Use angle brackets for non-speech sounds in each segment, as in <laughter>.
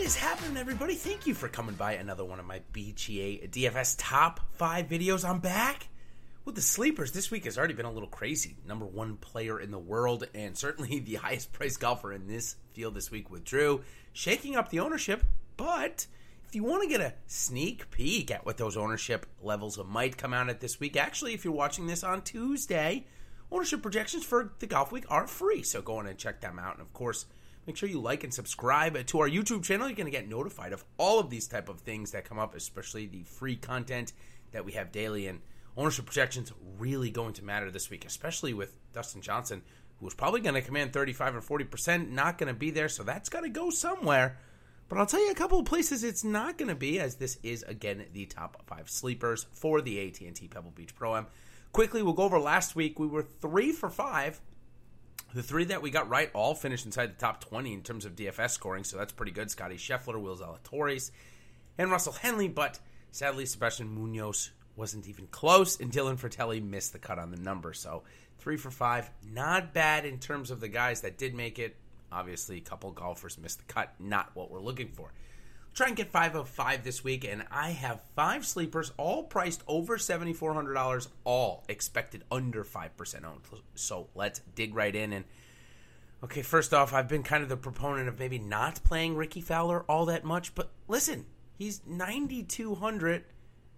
What is happening, everybody? Thank you for coming by another one of my PGA DFS top five videos. I'm back with the sleepers. This week has already been a little crazy. Number one player in the world, and certainly the <laughs> highest priced golfer in this field this week with Drew, shaking up the ownership. But if you want to get a sneak peek at what those ownership levels might come out at this week, actually, if you're watching this on Tuesday, ownership projections for the golf week are free. So go on and check them out. And of course, make sure you like and subscribe to our YouTube channel. You're going to get notified of all of these type of things that come up, especially the free content that we have daily. And ownership projections really going to matter this week, especially with Dustin Johnson, who's probably going to command 35 or 40%, not going to be there. So that's got to go somewhere. But I'll tell you a couple of places it's not going to be, as this is again the top five sleepers for the AT&T Pebble Beach Pro Am. Quickly, we'll go over last week. We were three for five. The three that we got right all finished inside the top 20 in terms of DFS scoring, so that's pretty good. Scottie Scheffler, Will Zalatoris, and Russell Henley, but sadly, Sebastian Munoz wasn't even close, and Dylan Frittelli missed the cut on the number. So three for five, not bad in terms of the guys that did make it. Obviously, a couple golfers missed the cut, not what we're looking for. Try and get five of five this week, and I have five sleepers, all priced over seventy four hundred dollars, all expected under five percent owned. So let's dig right in. And okay, first off, I've been kind of the proponent of maybe not playing Rickie Fowler all that much, but listen, he's ninety two hundred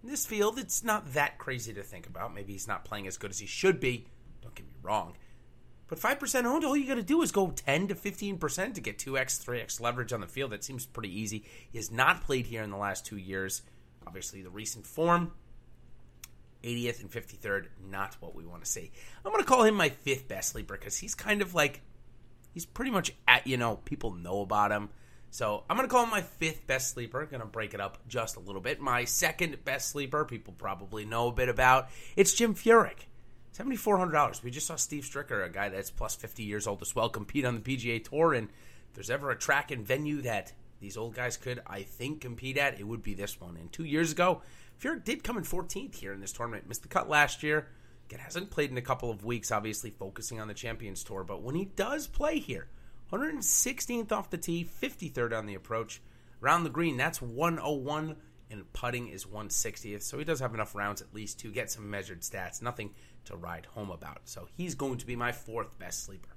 in this field. It's not that crazy to think about. Maybe he's not playing as good as he should be. Don't get me wrong. But 5% owned, all you got to do is go 10 to 15% to get 2x, 3x leverage on the field. That seems pretty easy. He has not played here in the last two years. Obviously, the recent form, 80th and 53rd, not what we want to see. I'm going to call him my fifth best sleeper because he's kind of like, he's pretty much at, you know, people know about him. So I'm going to call him my fifth best sleeper. Going to break it up just a little bit. My second best sleeper, people probably know a bit about, it's Jim Furyk. $7,400. We just saw Steve Stricker, a guy that's plus 50 years old as well, compete on the PGA Tour. And if there's ever a track and venue that these old guys could, I think, compete at, it would be this one. And two years ago, Furyk did come in 14th here in this tournament. Missed the cut last year. Again, hasn't played in a couple of weeks, obviously focusing on the Champions Tour. But when he does play here, 116th off the tee, 53rd on the approach. Around the green, that's 101 and putting is 160th. So he does have enough rounds at least to get some measured stats. Nothing to ride home about. So he's going to be my fourth best sleeper.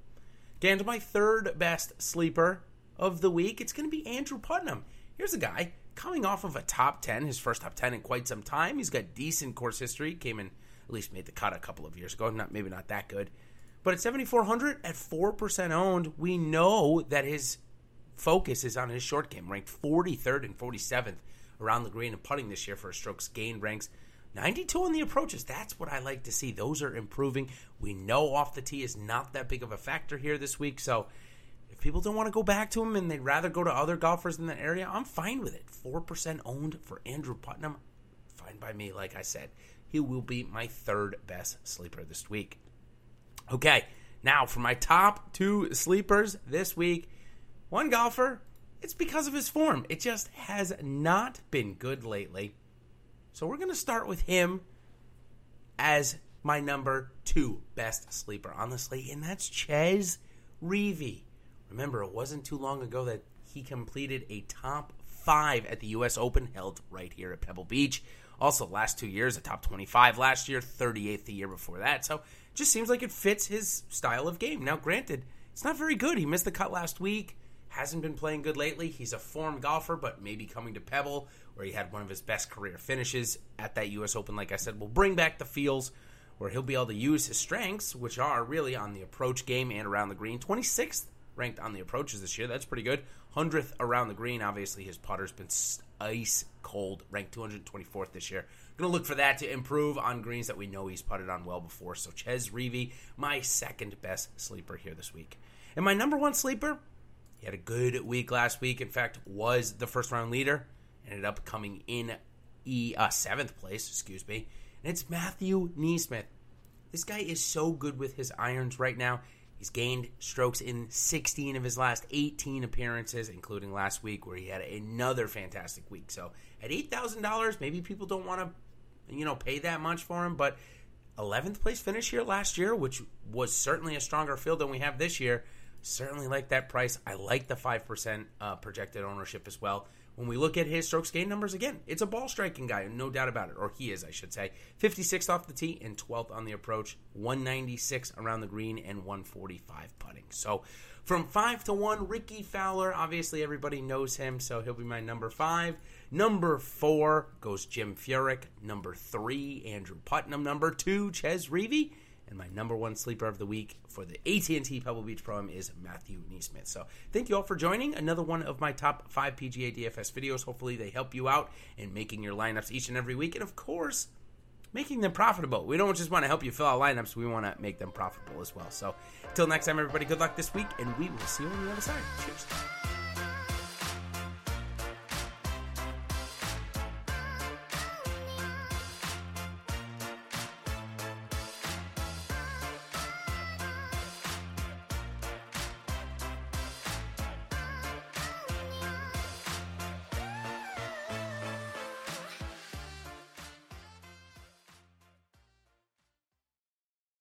Again, to my third best sleeper of the week, it's going to be Andrew Putnam. Here's a guy coming off of a top 10, his first top 10 in quite some time. He's got decent course history. Came in, at least made the cut a couple of years ago. Not Maybe not that good. But at 7,400, at 4% owned, we know that his focus is on his short game, ranked 43rd and 47th around the green and putting this year for strokes gained ranks. 92 on the approaches. That's what I like to see. Those are improving. We know off the tee is not that big of a factor here this week. So if people don't want to go back to him and they'd rather go to other golfers in the area, I'm fine with it. 4% owned for Andrew Putnam. Fine by me, like I said. He will be my third best sleeper this week. Okay, now for my top two sleepers this week. One golfer, it's because of his form. It just has not been good lately. So we're going to start with him as my number two best sleeper slate, and that's Chez Reavie. Remember, it wasn't too long ago that he completed a top five at the U.S. Open held right here at Pebble Beach. Also, last two years, a top 25 last year, 38th the year before that. So, just seems like it fits his style of game. Now, granted, it's not very good. He missed the cut last week, hasn't been playing good lately. He's a form golfer, but maybe coming to Pebble, where he had one of his best career finishes at that U.S. Open, like I said, will bring back the feels where he'll be able to use his strengths, which are really on the approach game and around the green. 26th ranked on the approaches this year. That's pretty good. 100th around the green. Obviously, his putter's been ice cold, ranked 224th this year. Going to look for that to improve on greens that we know he's putted on well before. So, Chez Reavie, my second best sleeper here this week. And my number one sleeper, he had a good week last week. In fact, was the first round leader. Ended up coming in e, uh, seventh place, excuse me. And it's Matthew NeSmith. This guy is so good with his irons right now. He's gained strokes in 16 of his last 18 appearances, including last week where he had another fantastic week. So at $8,000, maybe people don't want to, you know, pay that much for him, but 11th place finish here last year, which was certainly a stronger field than we have this year. Certainly like that price. I like the 5% uh, projected ownership as well when we look at his strokes gain numbers again, it's a ball striking guy, no doubt about it, or he is, I should say. 56th off the tee and 12th on the approach, 196 around the green, and 145 putting. So from 5 to 1, Rickie Fowler, obviously everybody knows him, so he'll be my number 5. Number 4 goes Jim Furyk. Number 3, Andrew Putnam. Number 2, Chez Reavie. And my number one sleeper of the week for the AT&T Pebble Beach Pro is Matthew NeSmith. So thank you all for joining. Another one of my top five PGA DFS videos. Hopefully they help you out in making your lineups each and every week. And of course, making them profitable. We don't just want to help you fill out lineups. We want to make them profitable as well. So until next time, everybody, good luck this week. And we will see you on the other side. Cheers.